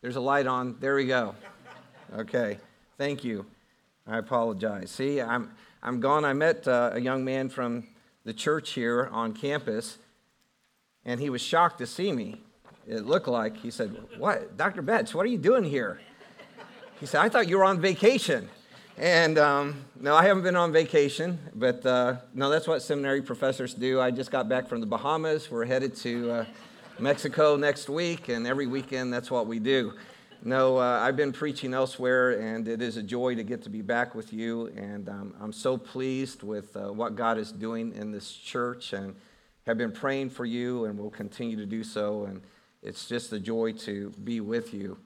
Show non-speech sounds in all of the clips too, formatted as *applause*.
There's a light on. There we go. Okay. Thank you. I apologize. See, I'm, I'm gone. I met uh, a young man from the church here on campus, and he was shocked to see me. It looked like, he said, What? Dr. Betts, what are you doing here? He said, I thought you were on vacation. And um, no, I haven't been on vacation, but uh, no, that's what seminary professors do. I just got back from the Bahamas. We're headed to uh, Mexico next week, and every weekend that's what we do. No, uh, I've been preaching elsewhere, and it is a joy to get to be back with you. And um, I'm so pleased with uh, what God is doing in this church, and have been praying for you, and will continue to do so. And it's just a joy to be with you.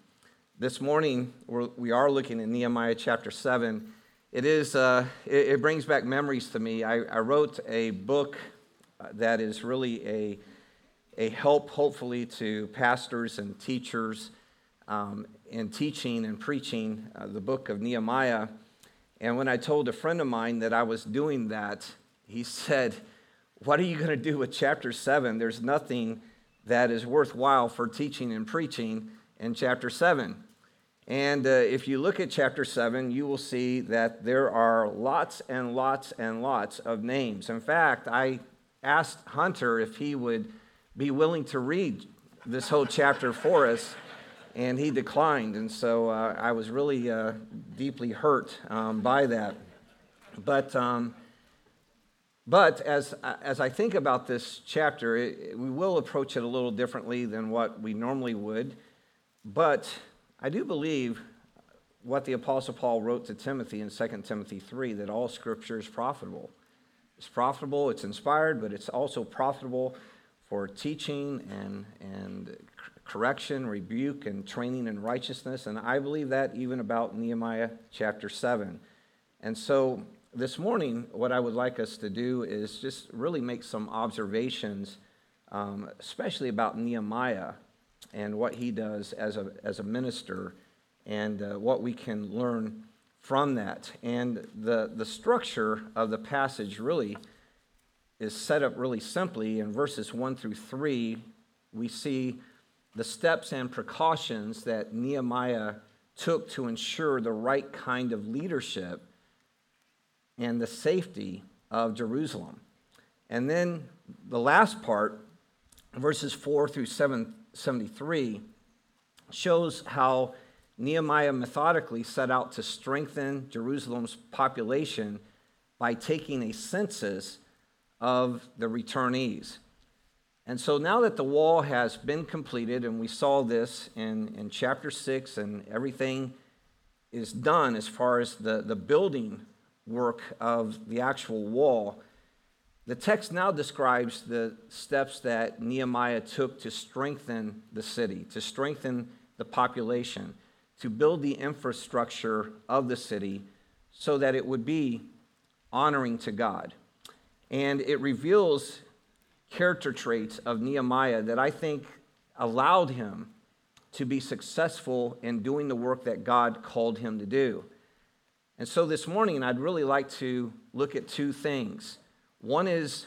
This morning, we're, we are looking at Nehemiah chapter 7. It, is, uh, it, it, brings back memories to me. I, I wrote a book uh, that is really a, a help, hopefully, to pastors and teachers um, in teaching and preaching uh, the book of Nehemiah. And when I told a friend of mine that I was doing that, he *laughs* said, What are you going to do with chapter 7? There's nothing that is worthwhile for teaching and preaching in chapter 7. And uh, if you look at chapter 7, you will see that there are lots and lots and lots of names. In fact, I asked Hunter if he would be willing to read this whole chapter for us, and he declined. And so uh, I was really uh, deeply hurt um, by that. But, um, but as, as I think about this chapter, it, we will approach it a little differently than what we normally would. But I do believe what the Apostle Paul wrote to Timothy in 2 Timothy 3 that all scripture is profitable. It's profitable, it's inspired, but it's also profitable for teaching and, and correction, rebuke, and training in righteousness. And I believe that even about Nehemiah chapter 7. And so this morning, what I would like us to do is just really make some observations, um, especially about Nehemiah and what he does as a, as a minister and uh, what we can learn from that. And the, the structure of the passage really is set up really simply. In verses 1 through 3, we see the steps and precautions that Nehemiah took to ensure the right kind of leadership and the safety of Jerusalem. And then the last part, verses 4 through 7 73 shows how Nehemiah methodically set out to strengthen Jerusalem's population by taking a census of the returnees. And so now that the wall has been completed, and we saw this in, in chapter 6, and everything is done as far as the, the building work of the actual wall, the text now describes the steps that Nehemiah took to strengthen the city, to strengthen the population, to build the infrastructure of the city so that it would be honoring to God. And it reveals character traits of Nehemiah that I think allowed him to be successful in doing the work that God called him to do. And so this morning, I'd really like to look at two things. One is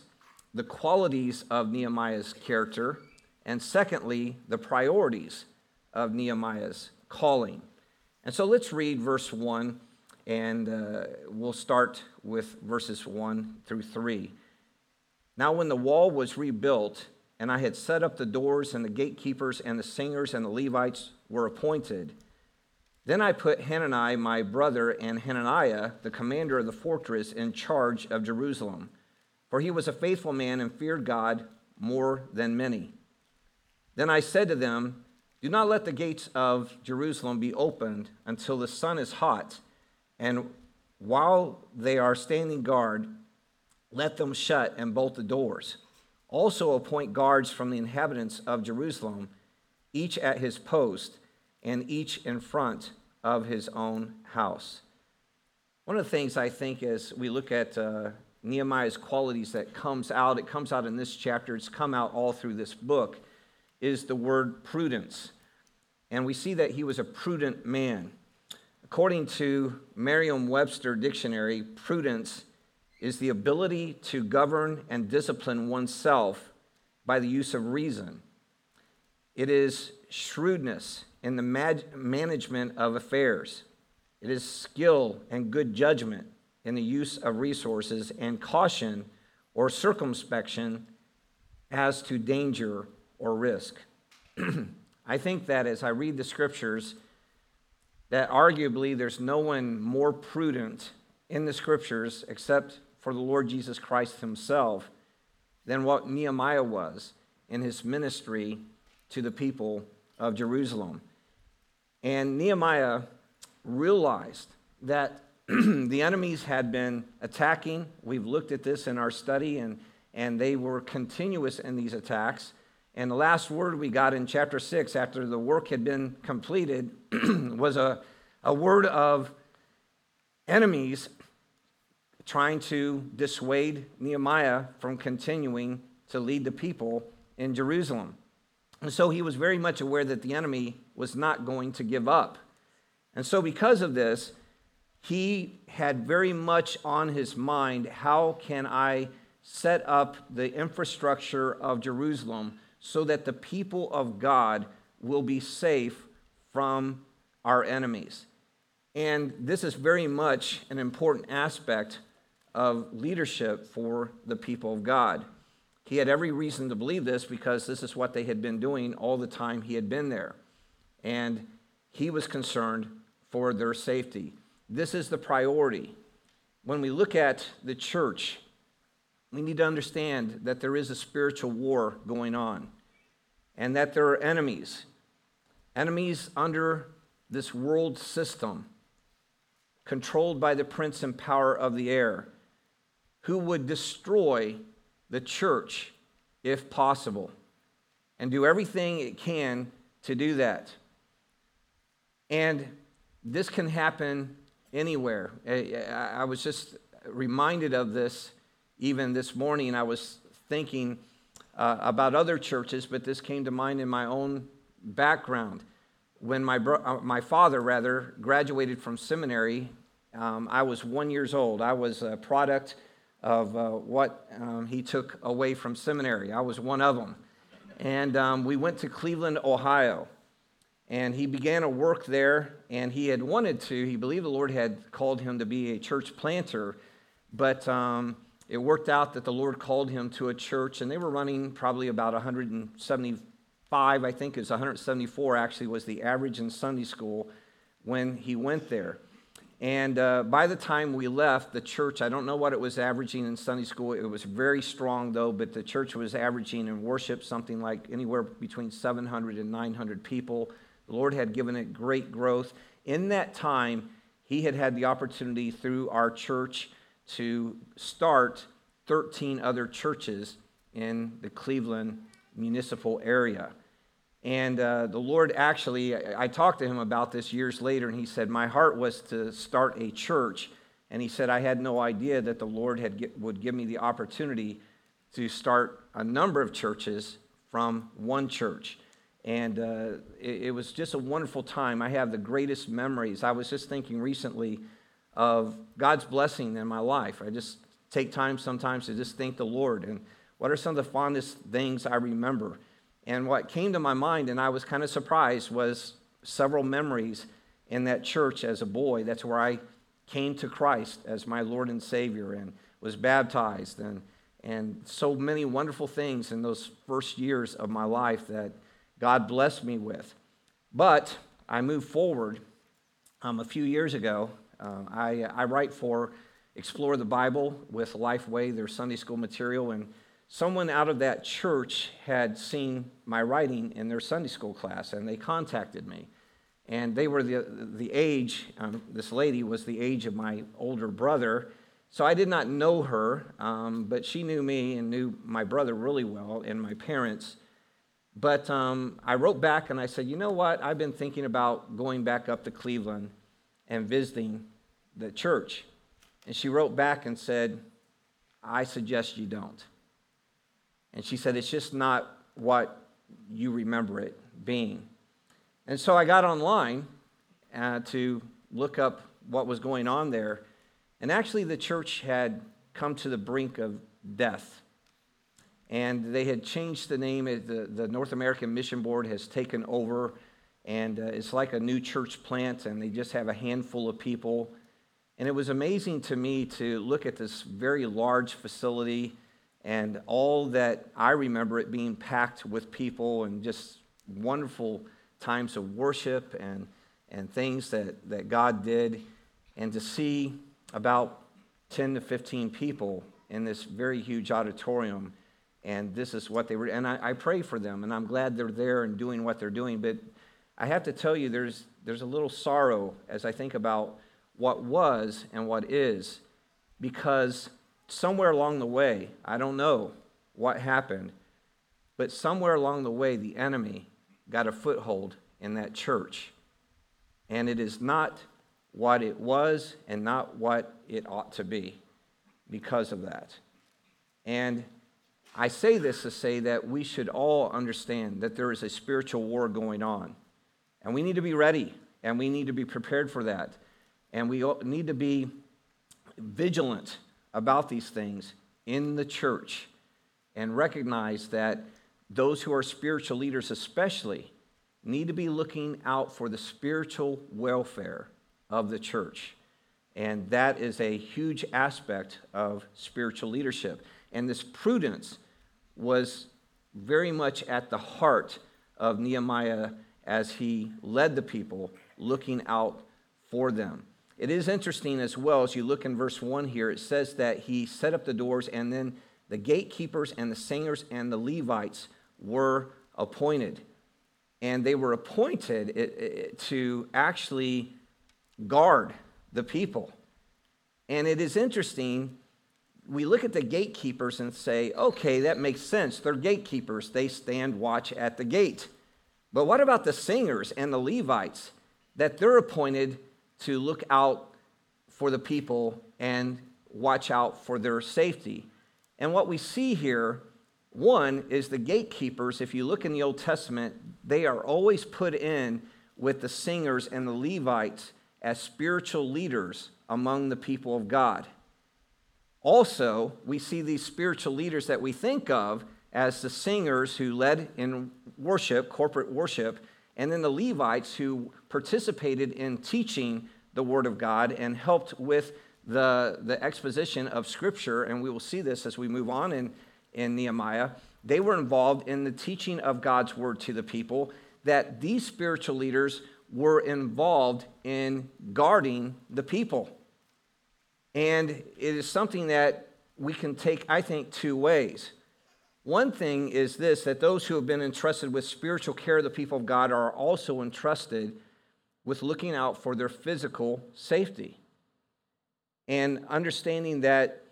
the qualities of Nehemiah's character, and secondly, the priorities of Nehemiah's calling. And so let's read verse 1, and uh, we'll start with verses 1 through 3. Now, when the wall was rebuilt, and I had set up the doors, and the gatekeepers, and the singers, and the Levites were appointed, then I put Hanani, my brother, and Hananiah, the commander of the fortress, in charge of Jerusalem for he was a faithful man and feared God more than many. Then I said to them, Do not let the gates of Jerusalem be opened until the sun is hot, and while they are standing guard, let them shut and bolt the doors. Also appoint guards from the inhabitants of Jerusalem, each at his post, and each in front of his own house. One of the things I think as we look at uh, Nehemiah's qualities that comes out, it comes out in this chapter, it's come out all through this book, is the word prudence. And we see that he was a prudent man. According to Merriam Webster Dictionary, prudence is the ability to govern and discipline oneself by the use of reason. It is shrewdness in the management of affairs. It is skill and good judgment in the use of resources and caution or circumspection as to danger or risk. *clears throat* I think that as I read the scriptures, that arguably there's no one more prudent in the scriptures except for the Lord Jesus Christ himself than what Nehemiah was in his ministry to the people of Jerusalem. And Nehemiah realized that *clears throat* the enemies had been attacking. We've looked at this in our study, and, and they were continuous in these attacks. And the last word we got in chapter 6, after the work had been completed, *clears throat* was a, a word of enemies trying to dissuade Nehemiah from continuing to lead the people in Jerusalem. And so he was very much aware that the enemy was not going to give up. And so, because of this, he had very much on his mind how can I set up the infrastructure of Jerusalem so that the people of God will be safe from our enemies. And this is very much an important aspect of leadership for the people of God. He had every reason to believe this because this is what they had been doing all the time he had been there. And he was concerned for their safety. This is the priority. When we look at the church, we need to understand that there is a spiritual war going on and that there are enemies, enemies under this world system, controlled by the prince and power of the air, who would destroy the church if possible and do everything it can to do that. And this can happen anywhere. I was just reminded of this even this morning. I was thinking uh, about other churches, but this came to mind in my own background. When my, bro- uh, my father, rather, graduated from seminary, um, I was one years old. I was a product of uh, what um, he took away from seminary. I was one of them. And um, we went to Cleveland, Ohio. And he began a work there, and he had wanted to, he believed the Lord had called him to be a church planter, but um, it worked out that the Lord called him to a church, and they were running probably about 175, I think is 174 actually was the average in Sunday school when he went there. And uh, by the time we left the church, I don't know what it was averaging in Sunday school. It was very strong, though, but the church was averaging in worship something like anywhere between 700 and 900 people. The Lord had given it great growth. In that time, He had had the opportunity through our church to start 13 other churches in the Cleveland municipal area. And uh, the Lord actually, I, talked to him about this years later, and he said, My heart was to start a church. And he said, I had no idea that the Lord had get, would give me the opportunity to start a number of churches from one church. And uh, it, it, was just a wonderful time. I have the greatest memories. I was just thinking recently of God's blessing in my life. I just take time sometimes to just thank the Lord. And what are some of the fondest things I remember? And what came to my mind, and I was kind of surprised, was several memories in that church as a boy. That's where I came to Christ as my Lord and Savior and was baptized, and, and so many wonderful things in those first years of my life that God blessed me with. But I moved forward um, a few years ago. Uh, I, I write for Explore the Bible with Lifeway, their Sunday school material, and someone out of that church had seen my writing in their Sunday school class, and they contacted me. And they were the, the age, um, this lady was the age of my older brother. So I did not know her, um, but she knew me and knew my brother really well and my parents. But um, I wrote back and I said, you know what? I've been thinking about going back up to Cleveland and visiting the church. And she wrote back and said, I suggest you don't. And she said, It's just not what you remember it being. And so I got online uh, to look up what was going on there. And actually, the church had come to the brink of death. And they had changed the name. The, the North American Mission Board has taken over. And uh, it's like a new church plant, and they just have a handful of people. And it was amazing to me to look at this very large facility and all that I remember it being packed with people and just wonderful times of worship and, and things that, that God did. And to see about 10 to 15 people in this very huge auditorium. And this is what they were, and I, I pray for them, and I'm glad they're there and doing what they're doing. But I have to tell you, there's, there's a little sorrow as I think about what was and what is, because somewhere along the way, I don't know what happened, but somewhere along the way, the enemy got a foothold in that church. And it is not what it was and not what it ought to be because of that. And I say this to say that we should all understand that there is a spiritual war going on. And we need to be ready and we need to be prepared for that. And we need to be vigilant about these things in the church and recognize that those who are spiritual leaders, especially, need to be looking out for the spiritual welfare of the church. And that is a huge aspect of spiritual leadership. And this prudence was very much at the heart of Nehemiah as he led the people, looking out for them. It is interesting as well as you look in verse 1 here, it says that he set up the doors, and then the gatekeepers and the singers and the Levites were appointed. And they were appointed to actually guard the people. And it is interesting, we look at the gatekeepers and say, okay, that makes sense. They're gatekeepers, they stand watch at the gate. But what about the singers and the Levites that they're appointed to look out for the people and watch out for their safety. And what we see here, one, is the gatekeepers. If you look in the Old Testament, they are always put in with the singers and the Levites as spiritual leaders among the people of God. Also, we see these spiritual leaders that we think of as the singers who led in worship, corporate worship, and then the Levites who participated in teaching the Word of God and helped with the, the exposition of Scripture. And we will see this as we move on in, in Nehemiah. They were involved in the teaching of God's Word to the people, that these spiritual leaders were involved in guarding the people. And it is something that we can take, I think, two ways. One thing is this that those who have been entrusted with spiritual care of the people of God are also entrusted with looking out for their physical safety. And understanding that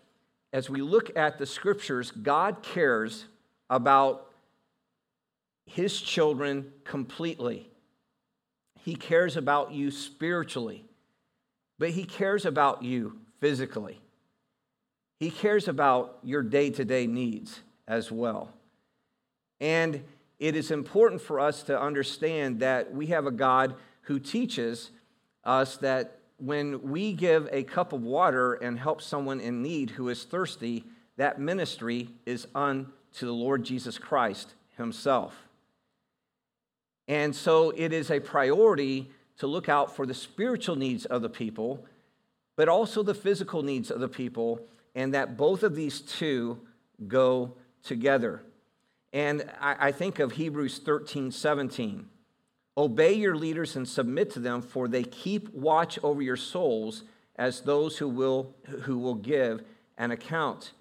as we look at the scriptures, God cares about his children completely. He cares about you spiritually, but he cares about you physically. He cares about your day to day needs as well. And it is important for us to understand that we have a God who teaches us that when we give a cup of water and help someone in need who is thirsty, that ministry is unto the Lord Jesus Christ himself. And so it is a priority to look out for the spiritual needs of the people, but also the physical needs of the people, and that both of these two go together. And I, I think of Hebrews 13 17. Obey your leaders and submit to them, for they keep watch over your souls as those who will, who will give an account.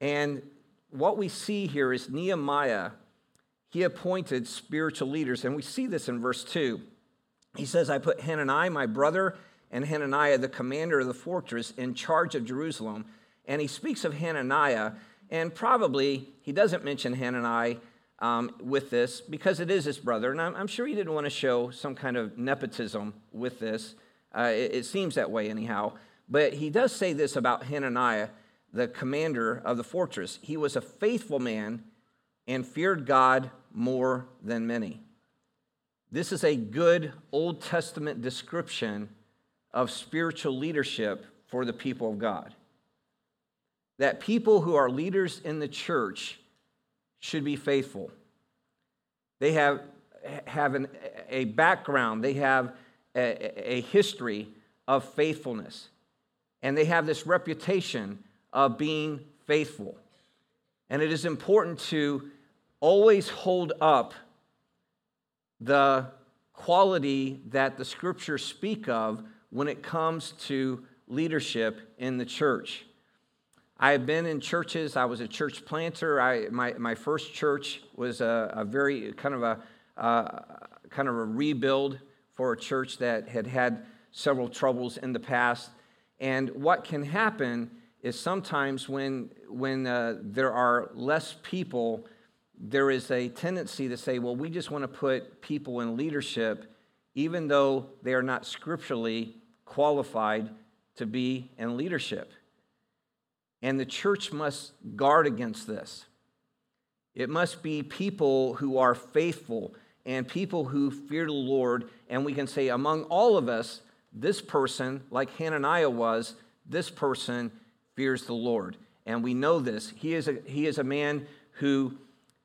And what we see here is Nehemiah, he appointed spiritual leaders. And we see this in verse 2. He says, I put Hananiah, my brother, and Hananiah, the commander of the fortress, in charge of Jerusalem. And he speaks of Hananiah and probably he doesn't mention Hananiah um, with this because it is his brother. And I'm, I'm, sure he didn't want to show some kind of nepotism with this. Uh, it, it, seems that way, anyhow. But he does say this about Hananiah, the commander of the fortress. He was a faithful man and feared God more than many. This is a good Old Testament description of spiritual leadership for the people of God that people who are leaders in the church should be faithful. They have have an, a background, they have a, a history of faithfulness, and they have this reputation of being faithful. And it is important to always hold up the quality that the scriptures speak of when it comes to leadership in the church. I have been in churches. I was a church planter. I, my, my first church was a, a very kind of a uh, kind of a rebuild for a church that had had several troubles in the past. And what can happen is sometimes when when uh, there are less people there is a tendency to say, well, we just want to put people in leadership, even though they are not scripturally qualified to be in leadership. And the church must guard against this. It must be people who are faithful and people who fear the Lord. And we can say, among all of us, this person, like Hananiah was, this person fears the Lord. And we know this. He is a, he is a man who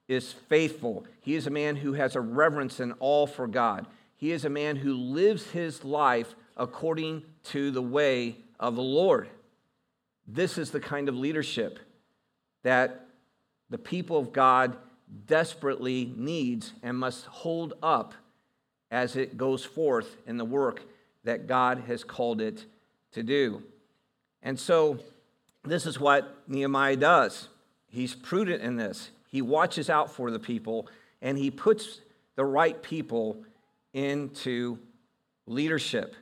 is faithful. He is a man who has a reverence and all for God. He is a man who lives his life according to the way of the Lord. This is the kind of leadership that the people of God desperately needs and must hold up as it goes forth in the work that God has called it to do. And so, this is what Nehemiah does. He's prudent in this. He watches out for the people and he puts the right people into leadership.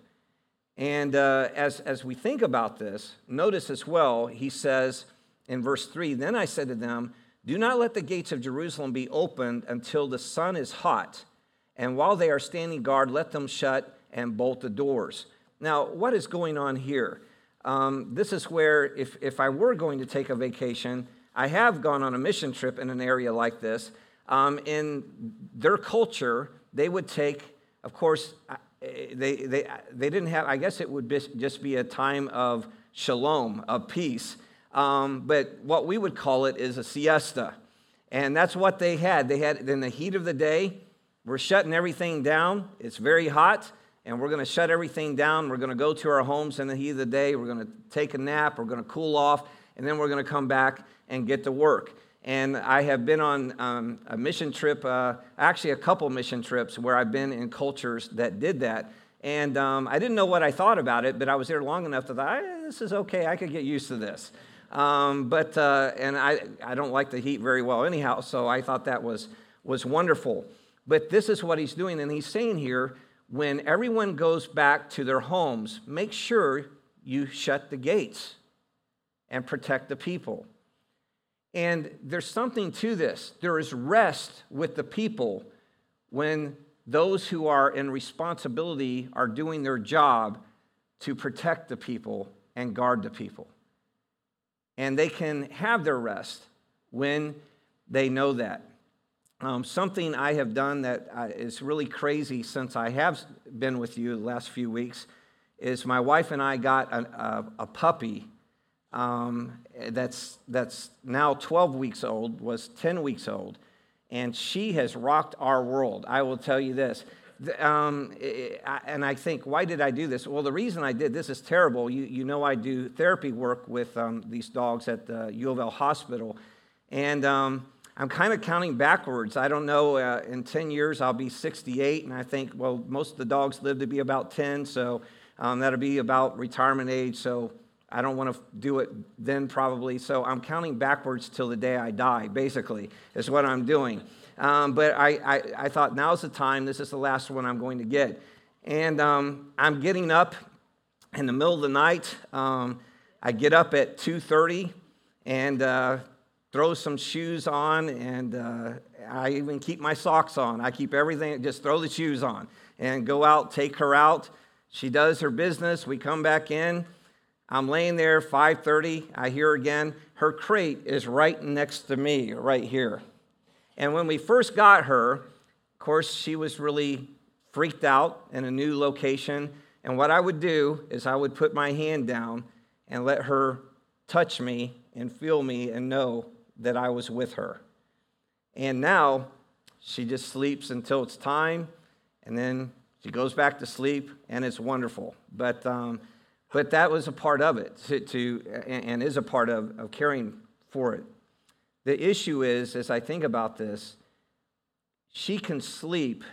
And uh, as, as we think about this, notice as well, he says in verse 3 Then I said to them, Do not let the gates of Jerusalem be opened until the sun is hot. And while they are standing guard, let them shut and bolt the doors. Now, what is going on here? Um, this is where, if, if I were going to take a vacation, I have gone on a mission trip in an area like this. Um, in their culture, they would take, of course, they, they, they didn't have, I guess it would be, just be a time of shalom, of peace. Um, but what we would call it is a siesta. And that's what they had. They had, in the heat of the day, we're shutting everything down. It's very hot, and we're going to shut everything down. We're going to go to our homes in the heat of the day. We're going to take a nap. We're going to cool off, and then we're going to come back and get to work. And I have been on um, a mission trip, uh, actually, a couple mission trips where I've been in cultures that did that. And um, I didn't know what I thought about it, but I was there long enough that I, this is okay, I could get used to this. Um, but, uh, and I, I don't like the heat very well anyhow, so I thought that was, was wonderful. But this is what he's doing, and he's saying here when everyone goes back to their homes, make sure you shut the gates and protect the people. And there's something to this. There is rest with the people when those who are in responsibility are doing their job to protect the people and guard the people. And they can have their rest when they know that. Um, something I have done that uh, is really crazy since I have been with you the last few weeks is my wife and I got a, a, a puppy um, that's, that's now 12 weeks old, was 10 weeks old, and she has rocked our world. I will tell you this. Um, and I think, why did I do this? Well, the reason I did this is terrible. You, you know, I do therapy work with um, these dogs at the U of L hospital. And um, I'm kind of counting backwards. I don't know, uh, in 10 years, I'll be 68. And I think, well, most of the dogs live to be about 10. So um, that'll be about retirement age. So I don't want to do it then, probably. So I'm counting backwards till the day I die, basically, is what I'm doing. Um, but I, I, I, thought now's the time. This is the last one I'm going to get. And um, I'm getting up in the middle of the night. Um, I get up at 2.30 and uh, throw some shoes on. And uh, I even keep my socks on. I keep everything, just throw the shoes on and go out, take her out. She does her business. We come back in. I'm laying there, 5:30. I hear again. Her crate is right next to me, right here. And when we first got her, of course, she was really freaked out in a new location. And what I would do is I would put my hand down and let her touch me and feel me and know that I was with her. And now She just sleeps until it's time, and then she goes back to sleep, and it's wonderful. But, um, but that was a part of it, to, to and is a part of, of caring for it. The issue is, as I think about this, she can sleep,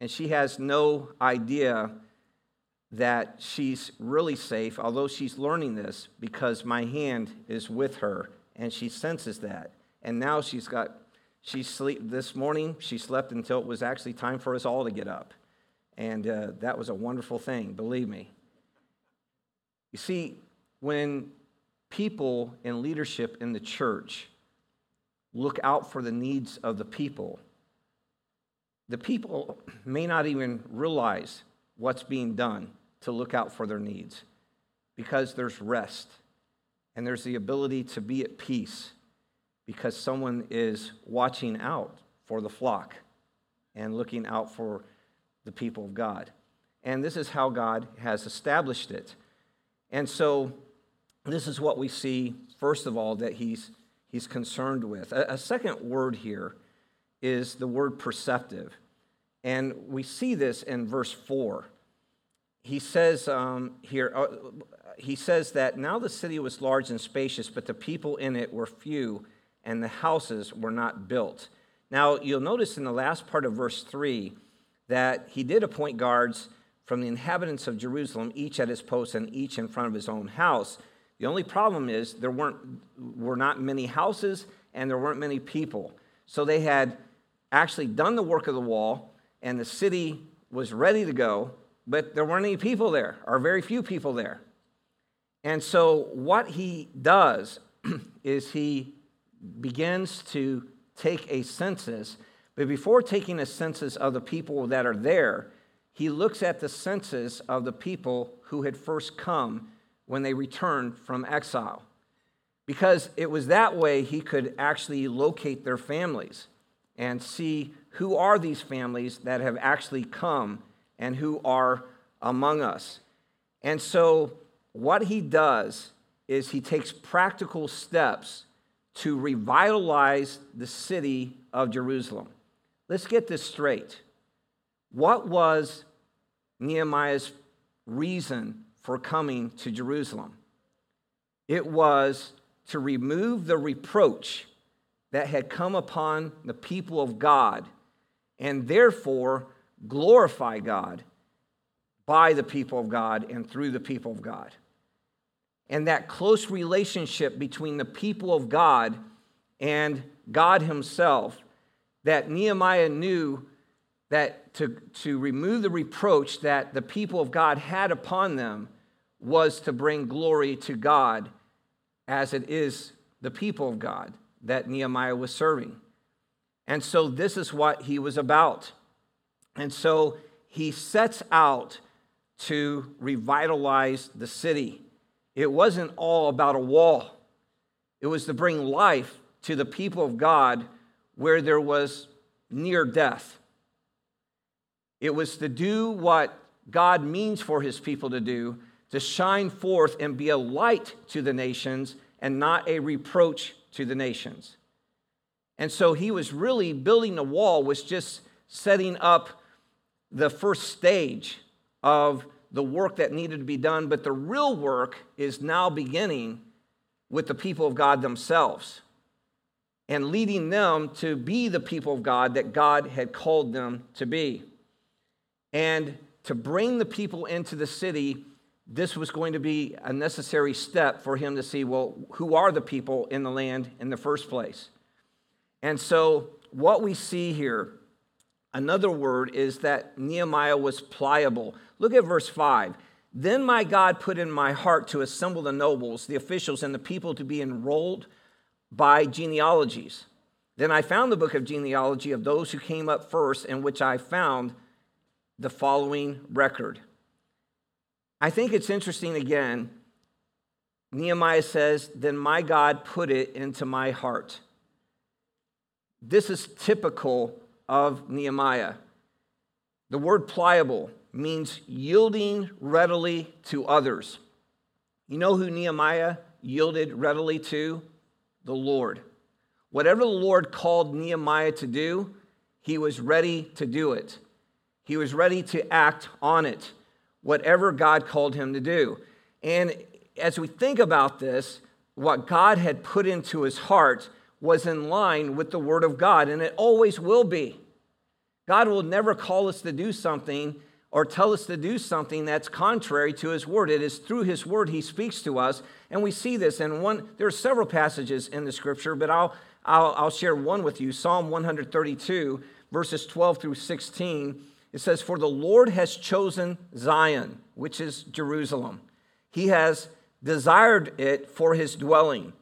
and she has no idea that she's really safe, although she's learning this because my hand is with her and she senses that. And now she's got, she sleep this morning, she slept until it was actually time for us all to get up. And uh, that was a wonderful thing, believe me. You see, when people in leadership in the church look out for the needs of the people, the people may not even realize what's being done to look out for their needs because there's rest and there's the ability to be at peace because someone is watching out for the flock and looking out for the people of God. And this is how God has established it. And so, this is what we see, first of all, that he's, he's concerned with. A, a second word here is the word perceptive. And we see this in verse 4 he says um, here, uh, he says that now the city was large and spacious, but the people in it were few, and the houses were not built. Now, you'll notice in the last part of verse 3 that he did appoint guards from the inhabitants of Jerusalem, each at his post and each in front of his own house. The only problem is there weren't, were not many houses and there weren't many people. So they had actually done the work of the wall, and the city was ready to go, but there weren't any people there, or very few people there. And so, what he does *clears throat* is he begins to take a census, but before taking a census of the people that are there, he looks at the census of the people who had first come when they returned from exile. Because it was that way he could actually locate their families and see who are these families that have actually come and who are among us. And so, what he does is he takes practical steps to revitalize the city of Jerusalem. Let's get this straight. What was Nehemiah's reason for coming to Jerusalem? It was to remove the reproach that had come upon the people of God and therefore glorify God by the people of God and through the people of God. And that close relationship between the people of God and God Himself, that Nehemiah knew that to, to remove the reproach that the people of God had upon them was to bring glory to God as it is the people of God that Nehemiah was serving. And so this is what he was about. And so he sets out to revitalize the city. It wasn't all about a wall, it was to bring life to the people of God where there was near death. It was to do what God means for his people to do, to shine forth and be a light to the nations and not a reproach to the nations. And so he was really building the wall, was just setting up the first stage of the work that needed to be done, but the real work is now beginning with the people of God themselves and leading them to be the people of God that God had called them to be. And to bring the people into the city, this was going to be a necessary step for him to see well, who are the people in the land in the first place? And so, what we see here, another word is that Nehemiah was pliable. Look at verse 5. Then my God put in my heart to assemble the nobles, the officials, and the people to be enrolled by genealogies. Then I found the book of genealogy of those who came up first, in which I found the following record. I think it's interesting again. Nehemiah says, Then my God put it into my heart. This is typical of Nehemiah. The word pliable means yielding readily to others. You know who Nehemiah yielded readily to? The Lord. Whatever the Lord called Nehemiah to do, he was ready to do it. He was ready to act on it, whatever God called him to do. And as we think about this, what God had put into his heart was in line with the Word of God, and it always will be. God will never call us to do something or tell us to do something that's contrary to his word. It is through his word he speaks to us. And we see this in one, there are several passages in the scripture, but I'll, I'll, I'll share one with you. Psalm 132, verses 12 through 16. It says, For the Lord has chosen Zion, which is Jerusalem. He has desired it for his dwelling.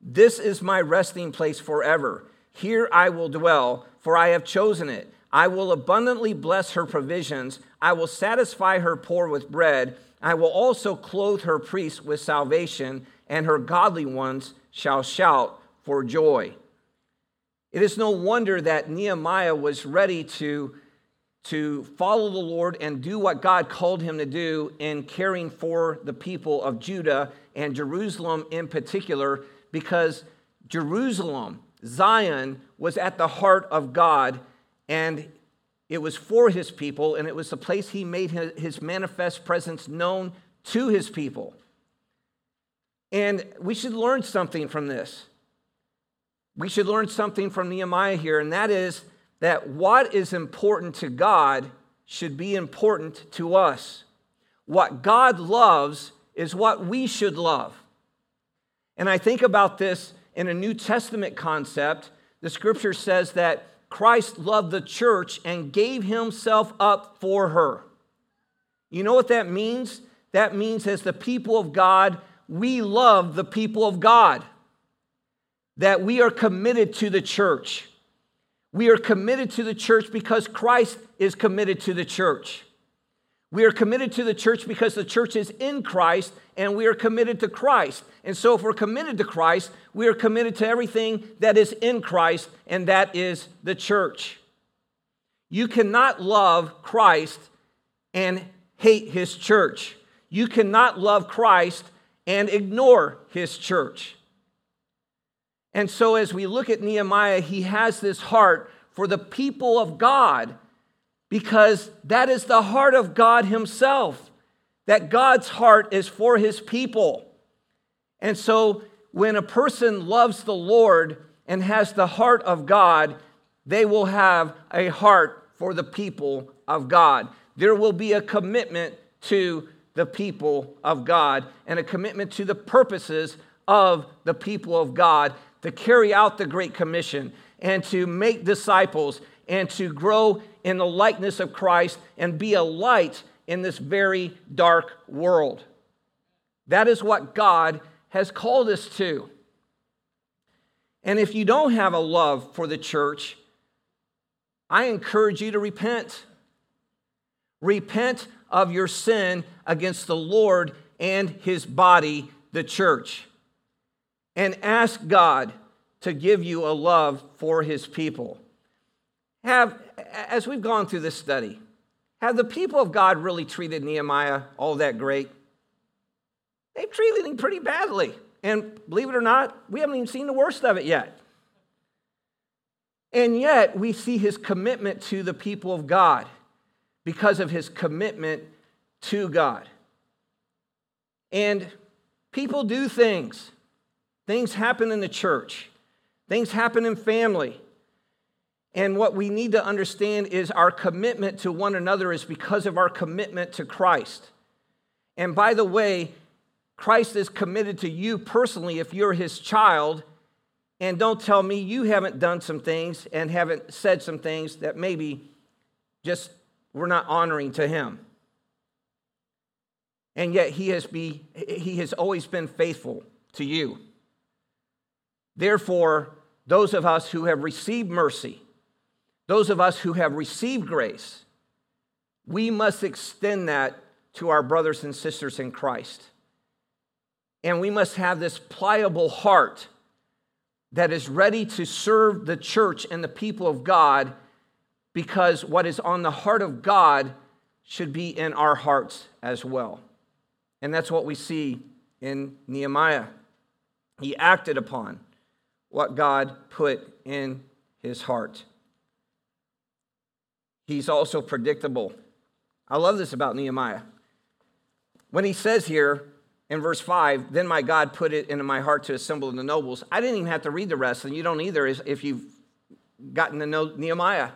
This is my resting place forever. Here I will dwell, for I have chosen it. I will abundantly bless her provisions. I will satisfy her poor with bread. I will also clothe her priests with salvation, and her godly ones shall shout for joy. It is no wonder that Nehemiah was ready to, to follow the Lord and do what God called him to do in caring for the people of Judah and Jerusalem in particular, because Jerusalem, Zion, was at the heart of God and it was for his people, and it was the place he made his manifest presence known to his people. And we should learn something from this. We should learn something from Nehemiah here, and that is that what is important to God should be important to us. What God loves is what we should love. And I think about this in a New Testament concept. The scripture says that Christ loved the church and gave himself up for her. You know what that means? That means, as the people of God, we love the people of God, that we are committed to the church. We are committed to the church because Christ is committed to the church. We are committed to the church because the church is in Christ and we are committed to Christ. And so, if we're committed to Christ, we are committed to everything that is in Christ, and that is the church. You cannot love Christ and hate his church. You cannot love Christ and ignore his church. And so, as we look at Nehemiah, he has this heart for the people of God because that is the heart of God Himself, that God's heart is for His people. And so when a person loves the Lord and has the heart of God, they will have a heart for the people of God. There will be a commitment to the people of God and a commitment to the purposes of the people of God to carry out the Great Commission and to make disciples and to grow in the likeness of Christ and be a light in this very dark world. That is what God has called us to. And if you don't have a love for the church, I encourage you to repent. Repent of your sin against the Lord and his body, the church. And ask God to give you a love for his people. Have, as we've gone through this study, have the people of God really treated Nehemiah all that great? They've treated him pretty badly. And believe it or not, we haven't even seen the worst of it yet. And yet, we see his commitment to the people of God because of his commitment to God. And people do things. Things happen in the church, things happen in family. And what we need to understand is our commitment to one another is because of our commitment to Christ. And by the way, Christ is committed to you personally if you're his child. And don't tell me you haven't done some things and haven't said some things that maybe just we're not honoring to him. And yet he has, be, he has always been faithful to you. Therefore, those of us who have received mercy, those of us who have received grace, we must extend that to our brothers and sisters in Christ. And we must have this pliable heart that is ready to serve the church and the people of God because what is on the heart of God should be in our hearts as well. And that's what we see in Nehemiah. He acted upon what God put in his heart. he's also predictable. I love this about Nehemiah. When he says here in verse 5, then my God put it into my heart to assemble the nobles, I didn't even have to read the rest, and you don't either if you've gotten to know Nehemiah.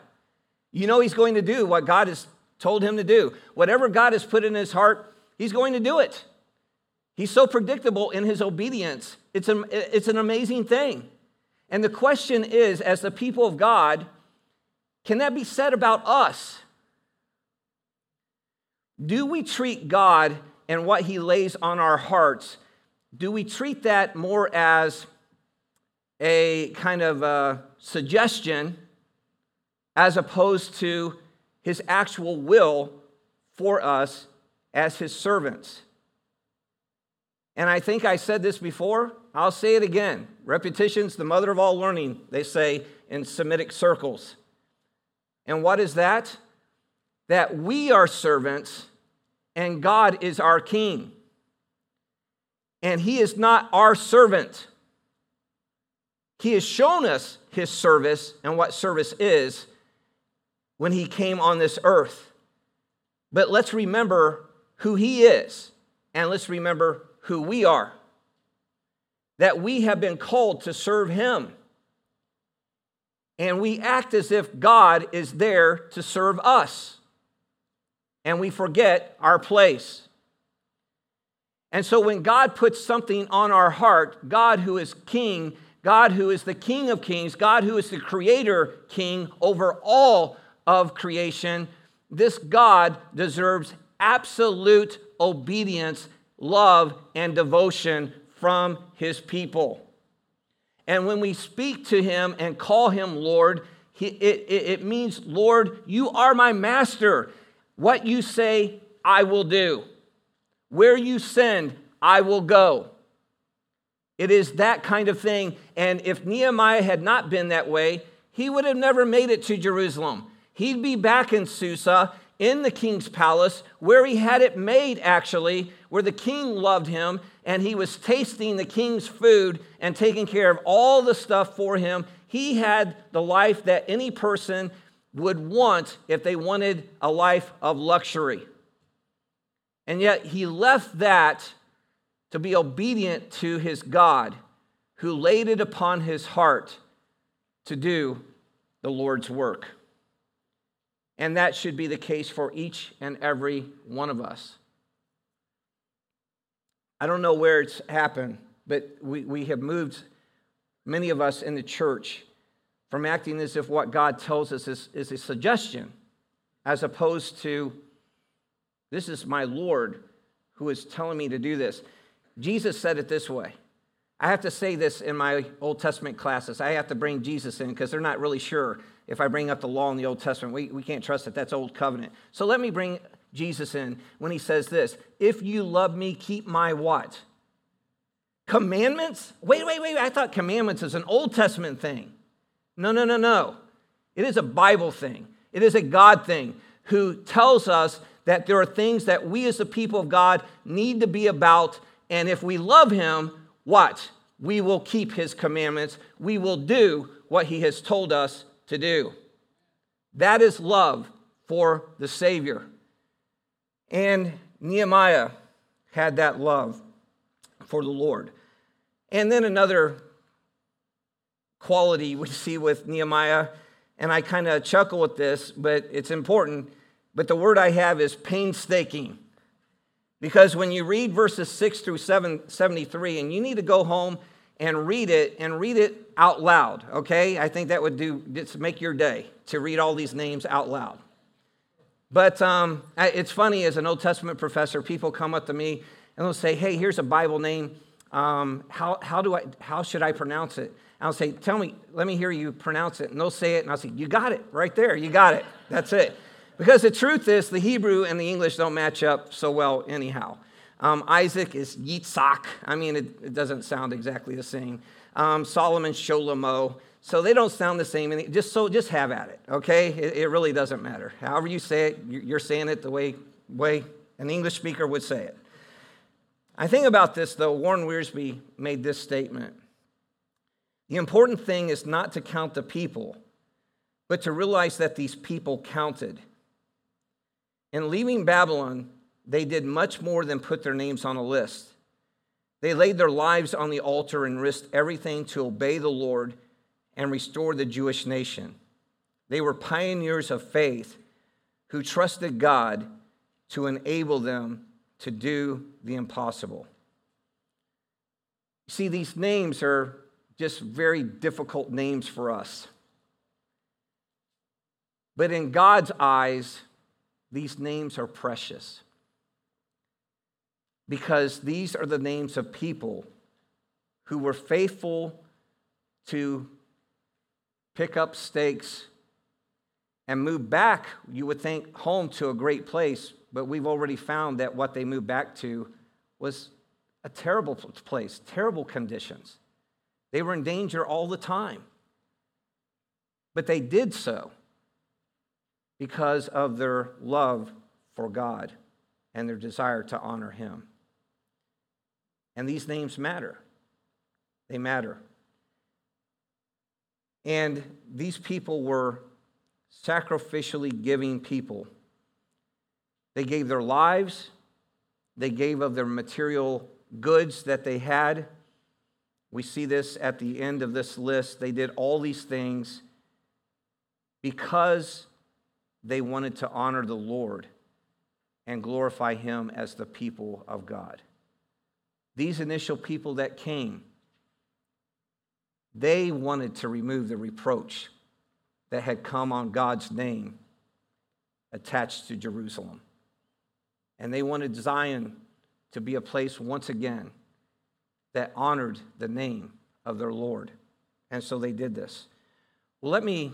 You know he's going to do what God has told him to do. Whatever God has put in his heart, he's going to do it. He's so predictable in his obedience. It's an, it's an amazing thing. And the question is, as the people of God, can that be said about us? Do we treat God and what he lays on our hearts, do we treat that more as a kind of a suggestion as opposed to his actual will for us as his servants? And I think I said this before, I'll say it again. Repetition's the mother of all learning, they say in Semitic circles. And what is that? That we are servants and God is our king. And he is not our servant. He has shown us his service and what service is when he came on this earth. But let's remember who he is and let's remember who we are. That we have been called to serve him. And we act as if God is there to serve us and we forget our place. And so when God puts something on our heart, God who is king, God who is the king of kings, God who is the creator king over all of creation, this God deserves absolute obedience, love, and devotion from his people. And when we speak to him and call him Lord, it, it, it means, Lord, you are my master. What you say, I will do. Where you send, I will go. It is that kind of thing. And if Nehemiah had not been that way, he would have never made it to Jerusalem. He'd be back in Susa, in the king's palace, where he had it made, actually, where the king loved him, and he was tasting the king's food and taking care of all the stuff for him. He had the life that any person would want if they wanted a life of luxury. And yet he left that to be obedient to his God, who laid it upon his heart to do the Lord's work. And that should be the case for each and every one of us. I don't know where it's happened, but we, we have moved, many of us in the church, from acting as if what God tells us is, is a suggestion, as opposed to, this is my Lord who is telling me to do this. Jesus said it this way. I have to say this in my Old Testament classes. I have to bring Jesus in because they're not really sure if I bring up the law in the Old Testament. We, we can't trust that. That's Old Covenant. So let me bring Jesus in when he says this If you love me, keep my what? Commandments? Wait, wait, wait. I thought commandments is an Old Testament thing. No, no, no, no. It is a Bible thing, it is a God thing who tells us that there are things that we as the people of God need to be about. And if we love Him, what? We will keep His commandments. We will do what He has told us to do. That is love for the Savior. And Nehemiah had that love for the Lord. And then another quality we *laughs* see with Nehemiah. And I kind of chuckle at this, but it's important. But the word I have is painstaking. Because when you read verses 6 through 7, 73, and you need to go home and read it and read it out loud, okay? I think that would do, just make your day to read all these names out loud. But um, it's funny, as an Old Testament professor, people come up to me and they'll say, hey, here's a Bible name. Um, how, how, do I, how should I pronounce it? I'll say, Tell me, let me hear you pronounce it. And they'll say it, and I'll say, You got it right there. You got it. That's it. Because the truth is, the Hebrew and the English don't match up so well, anyhow. Um, Isaac is Yitzhak. I mean, it, it, doesn't sound exactly the same. Um, Solomon, Sholomo. So they don't sound the same. Just so, just have at it, okay? It, it really doesn't matter. However you say it, you're saying it the way, way an English speaker would say it. I think about this, though. Warren Wiersbe made this statement. The important thing is not to count the people, but to realize that these people counted. In leaving Babylon, they did much more than put their names on a list. They laid their lives on the altar and risked everything to obey the Lord and restore the Jewish nation. They were pioneers of faith who trusted God to enable them to do the impossible. See, these names are just very difficult names for us. But in God's eyes, these names are precious because these are the names of people who were faithful to pick up stakes and move back, you would think, home to a great place, but we've already found that what they moved back to was a terrible place, terrible conditions. They were in danger all the time. But they did so because of their love for God and their desire to honor Him. And these names matter. They matter. And these people were sacrificially giving people. They gave their lives, they gave of their material goods that they had. We see this at the end of this list. They did all these things because they wanted to honor the Lord and glorify Him as the people of God. These initial people that came, they wanted to remove the reproach that had come on God's name attached to Jerusalem. And they wanted Zion to be a place once again that honored the name of their Lord. And so they did this. Well, let me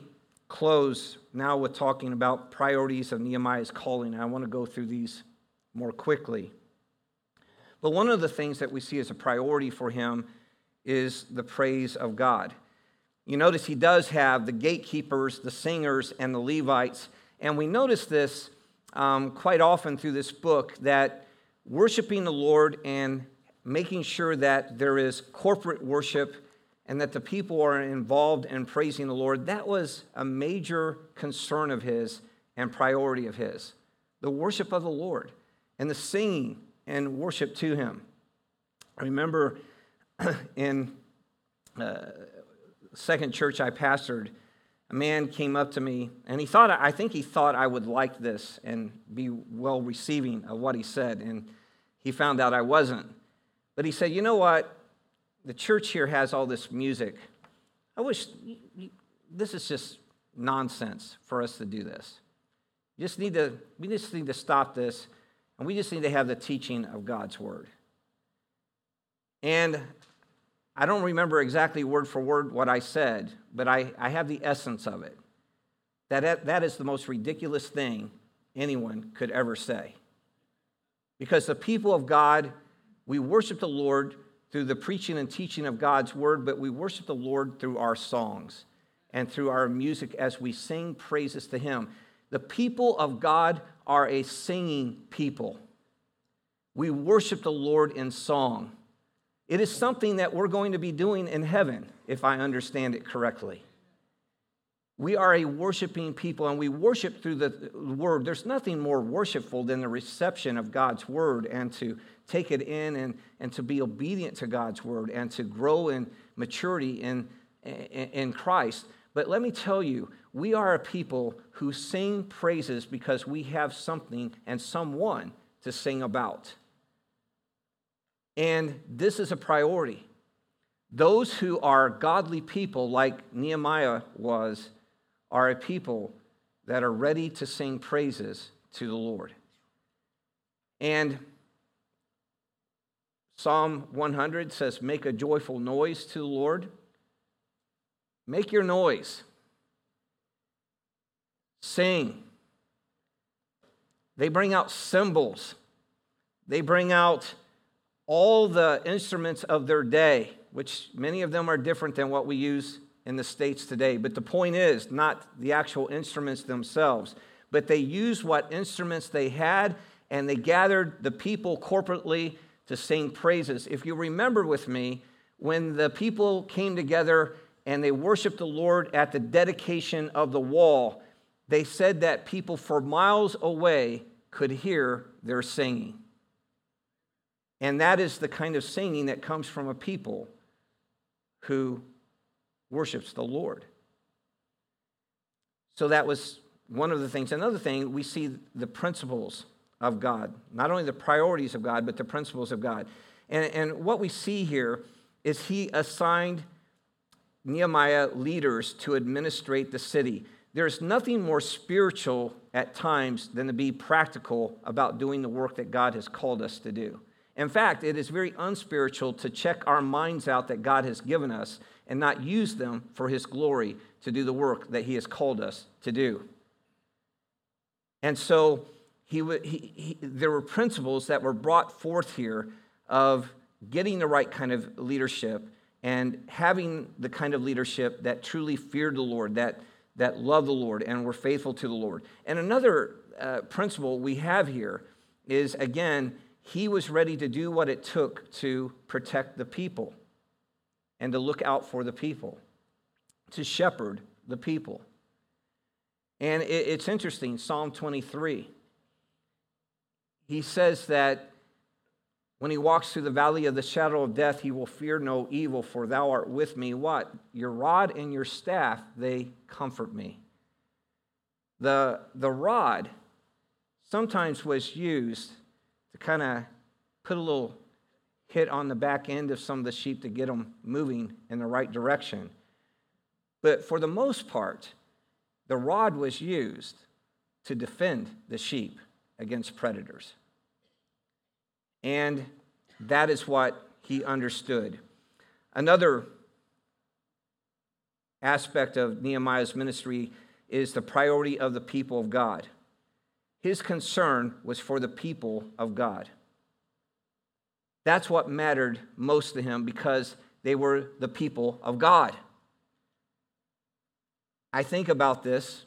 close now with talking about priorities of Nehemiah's calling. I want to go through these more quickly. But one of the things that we see as a priority for him is the praise of God. You notice he does have the gatekeepers, the singers, and the Levites. And we notice this um, quite often through this book that worshiping the Lord and making sure that there is corporate worship and that the people are involved in praising the Lord, that was a major concern of his and priority of his. The worship of the Lord and the singing and worship to him. I remember *clears throat* in uh, second church I pastored, a man came up to me and he thought, I think he thought I would like this and be well receiving of what he said. And he found out I wasn't. But he said, You know what? The church here has all this music. I wish this is just nonsense for us to do this. You just need to, we just need to stop this and we just need to have the teaching of God's word. And I don't remember exactly word for word what I said, but I, I have the essence of it. That, that is the most ridiculous thing anyone could ever say. Because the people of God, we worship the Lord through the preaching and teaching of God's word, but we worship the Lord through our songs and through our music as we sing praises to Him. The people of God are a singing people. We worship the Lord in song. It is something that we're going to be doing in heaven, if I understand it correctly. We are a worshiping people and we worship through the word. There's nothing more worshipful than the reception of God's word and to take it in and, and to be obedient to God's word and to grow in maturity in, in, in Christ. But let me tell you, we are a people who sing praises because we have something and someone to sing about. And this is a priority. Those who are godly people, like Nehemiah was, are a people that are ready to sing praises to the Lord. And Psalm 100 says, Make a joyful noise to the Lord. Make your noise. Sing. They bring out cymbals. They bring out all the instruments of their day, which many of them are different than what we use in the States today. But the point is not the actual instruments themselves, but they used what instruments they had and they gathered the people corporately to sing praises. If you remember with me, when the people came together and they worshiped the Lord at the dedication of the wall, they said that people for miles away could hear their singing. And that is the kind of singing that comes from a people who worships the Lord. So that was one of the things. Another thing, we see the principles of God, not only the priorities of God, but the principles of God. And, and what we see here is he assigned Nehemiah leaders to administrate the city. There's nothing more spiritual at times than to be practical about doing the work that God has called us to do. In fact, it is very unspiritual to check our minds out that God has given us and not use them for His glory to do the work that He has called us to do. And so he, he, he, there were principles that were brought forth here of getting the right kind of leadership and having the kind of leadership that truly feared the Lord, that, that loved the Lord, and were faithful to the Lord. And another uh, principle we have here is again, he was ready to do what it took to protect the people and to look out for the people, to shepherd the people. And it's interesting, Psalm 23. He says that when he walks through the valley of the shadow of death, he will fear no evil, for thou art with me. What? Your rod and your staff, they comfort me. The, the rod sometimes was used kind of put a little hit on the back end of some of the sheep to get them moving in the right direction. But for the most part, the rod was used to defend the sheep against predators. And that is what he understood. Another aspect of Nehemiah's ministry is the priority of the people of God. His concern was for the people of God. That's what mattered most to him because they were the people of God. I think about this.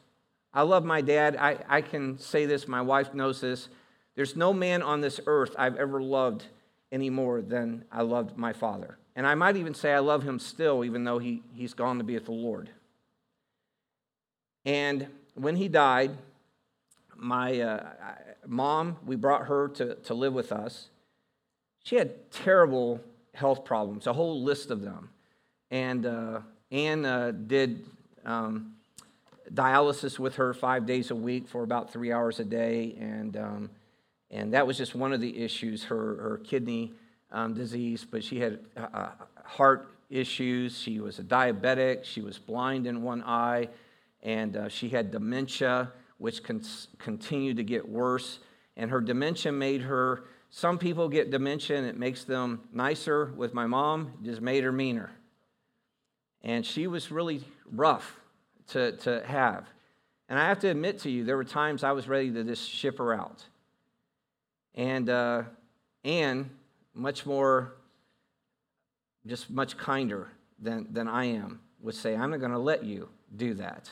I love my dad. I, I can say this, my wife knows this. There's no man on this earth I've ever loved any more than I loved my father. And I might even say I love him still, even though he, he's gone to be with the Lord. And when he died, my uh, mom, we brought her to, to live with us. She had terrible health problems, a whole list of them. And uh, Anne uh, did um, dialysis with her five days a week for about three hours a day. And, um, and that was just one of the issues her, her kidney um, disease, but she had uh, uh heart issues. She was a diabetic. She was blind in one eye. And uh, she had dementia, which con- continued to get worse. And her dementia made her some people get dementia and it makes them nicer. With my mom, it just made her meaner. And she was really rough to, to have. And I have to admit to you, there were times I was ready to just ship her out. And uh, much more, just much kinder than, than I am, would say, I'm not going to let you do that.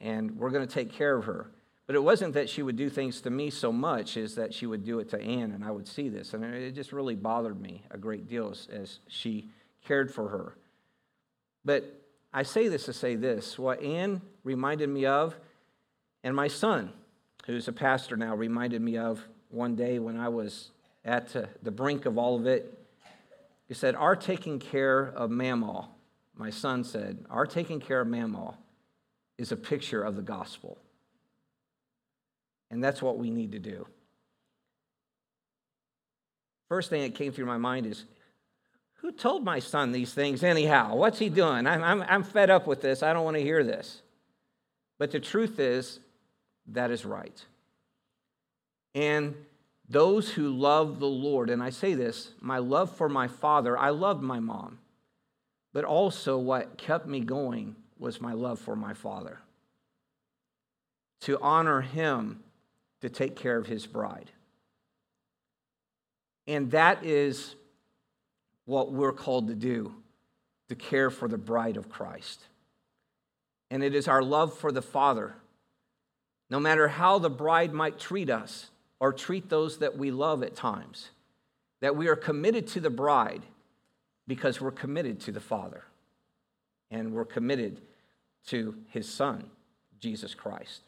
And we're going to take care of her. But it wasn't that she would do things to me so much as that she would do it to Anne, and I would see this. And it just really bothered me a great deal as, as she cared for her. But I say this to say this what Anne reminded me of, and my son, who's a pastor now, reminded me of one day when I was at uh, the brink of all of it. He said, Our taking care of Mamaw, my son said, our taking care of Mamaw is a picture of the gospel. And that's what we need to do. First thing that came through my mind is who told my son these things anyhow? What's he doing? I'm, I'm, I'm fed up with this. I don't want to hear this. But the truth is, that is right. And those who love the Lord, and I say this, my love for my father, I loved my mom, but also what kept me going was my love for my father. To honor him to take care of his bride. And that is what we're called to do to care for the bride of Christ. And it is our love for the Father, no matter how the bride might treat us or treat those that we love at times, that we are committed to the bride because we're committed to the Father. And we're committed to his son, Jesus Christ.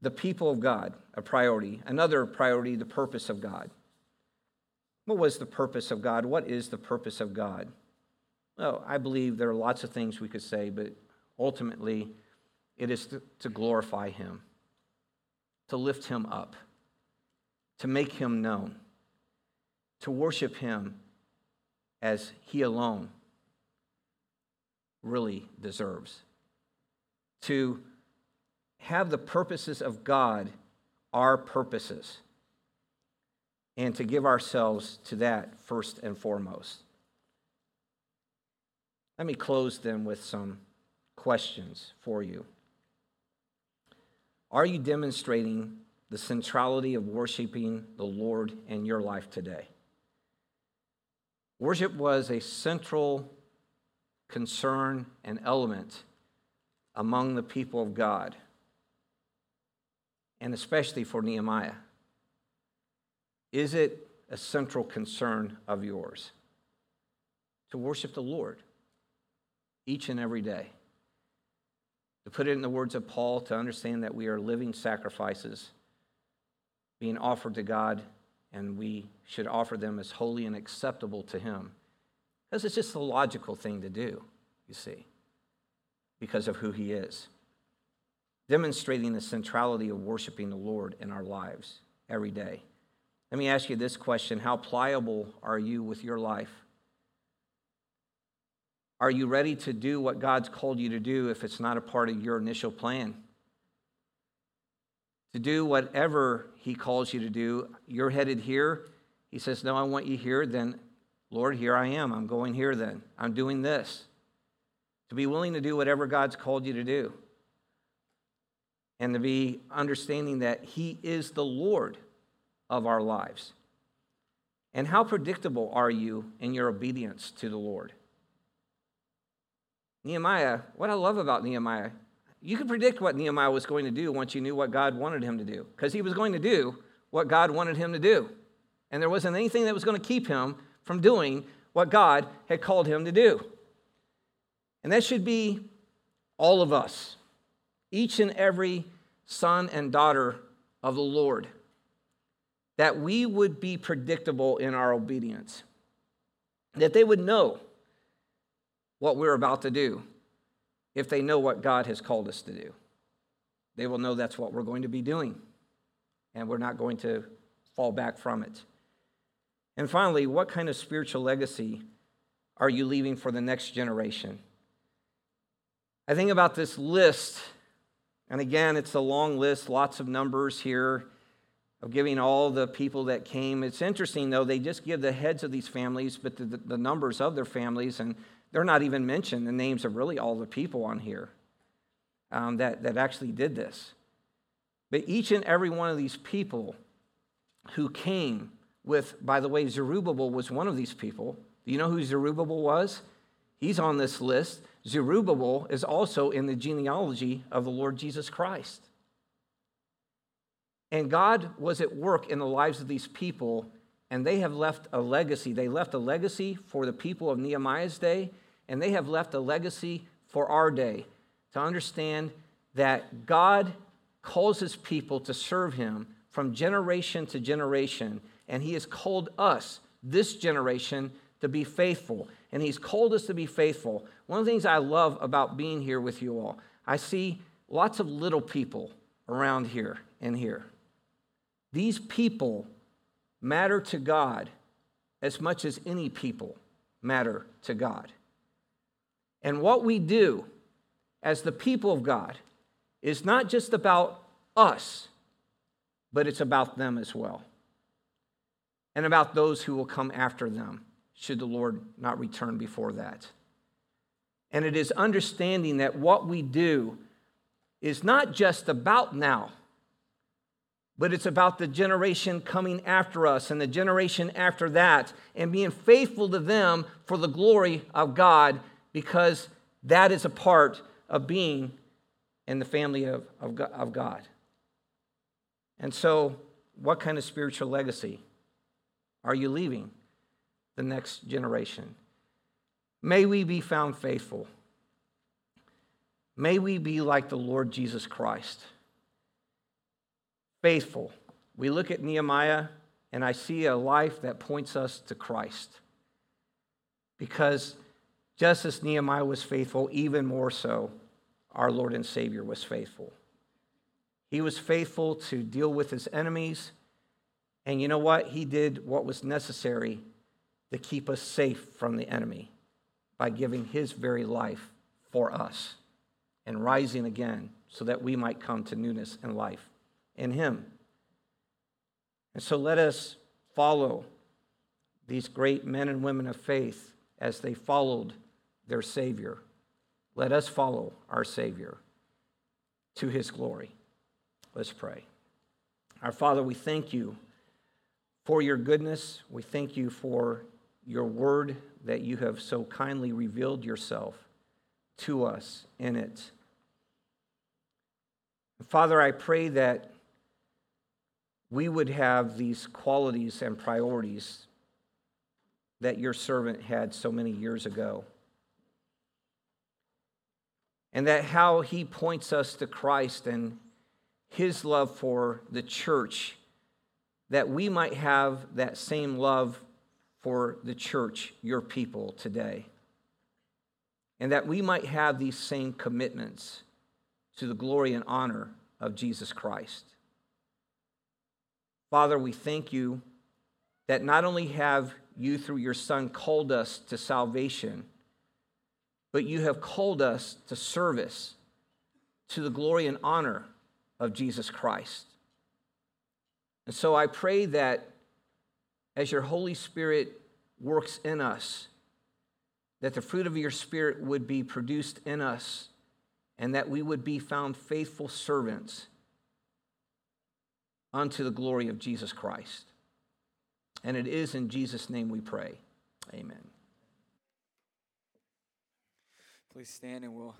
The people of God, a priority. Another priority, the purpose of God. What was the purpose of God? What is the purpose of God? Well, I believe there are lots of things we could say, but ultimately, it is to, glorify Him, to lift Him up, to make Him known, to worship Him as He alone really deserves, to have the purposes of God our purposes, and to give ourselves to that first and foremost. Let me close then with some questions for you. Are you demonstrating the centrality of worshiping the Lord in your life today? Worship was a central concern and element among the people of God, and especially for Nehemiah. Is it a central concern of yours to worship the Lord each and every day? To put it in the words of Paul, to understand that we are living sacrifices being offered to God, and we should offer them as holy and acceptable to Him. Because it's just the logical thing to do, you see, because of who He is. Demonstrating the centrality of worshiping the Lord in our lives every day. Let me ask you this question How pliable are you with your life? Are you ready to do what God's called you to do if it's not a part of your initial plan? To do whatever He calls you to do, you're headed here. He says, No, I want you here. Then, Lord, here I am. I'm going here then. I'm doing this. To be willing to do whatever God's called you to do. And to be understanding that He is the Lord of our lives. And how predictable are you in your obedience to the Lord? Nehemiah, what I love about Nehemiah, you could predict what Nehemiah was going to do once you knew what God wanted him to do, because he was going to do what God wanted him to do. And there wasn't anything that was going to keep him from doing what God had called him to do. And that should be all of us, each and every son and daughter of the Lord, that we would be predictable in our obedience, that they would know what we're about to do if they know what God has called us to do. They will know that's what we're going to be doing, and we're not going to fall back from it. And finally, what kind of spiritual legacy are you leaving for the next generation? I think about this list, and again, it's a long list, lots of numbers here of giving all the people that came. It's interesting, though, they just give the heads of these families, but the, the numbers of their families, and they're not even mentioned the names of really all the people on here um, that, that actually did this. But each and every one of these people who came with, by the way, Zerubbabel was one of these people. Do you know who Zerubbabel was? He's on this list. Zerubbabel is also in the genealogy of the Lord Jesus Christ. And God was at work in the lives of these people, and they have left a legacy. They left a legacy for the people of Nehemiah's day, and they have left a legacy for our day to understand that God calls his people to serve him from generation to generation, and he has called us, this generation, to be faithful. And he's called us to be faithful. One of the things I love about being here with you all, I see lots of little people around here and here. These people matter to God as much as any people matter to God. And what we do as the people of God is not just about us, but it's about them as well. And about those who will come after them, should the Lord not return before that. And it is understanding that what we do is not just about now, but it's about the generation coming after us and the generation after that, and being faithful to them for the glory of God because that is a part of being in the family of, of, of God. And so, what kind of spiritual legacy are you leaving the next generation? May we be found faithful. May we be like the Lord Jesus Christ. Faithful. We look at Nehemiah, and I see a life that points us to Christ. Because just as Nehemiah was faithful, even more so, our Lord and Savior was faithful. He was faithful to deal with his enemies. And you know what? He did what was necessary to keep us safe from the enemy by giving his very life for us and rising again so that we might come to newness and life in him. And so let us follow these great men and women of faith as they followed their Savior. Let us follow our Savior to his glory. Let's pray. Our Father, we thank you for your goodness. We thank you for your word that you have so kindly revealed yourself to us in it. Father, I pray that we would have these qualities and priorities that your servant had so many years ago. And that how he points us to Christ and his love for the church, that we might have that same love for the church, your people today. And that we might have these same commitments to the glory and honor of Jesus Christ. Father, we thank you that not only have you, through your Son, called us to salvation, but you have called us to service to the glory and honor of Jesus Christ. And so I pray that as your Holy Spirit works in us, that the fruit of your Spirit would be produced in us, and that we would be found faithful servants unto the glory of Jesus Christ. And it is in Jesus' name we pray. Amen. Please stand and we'll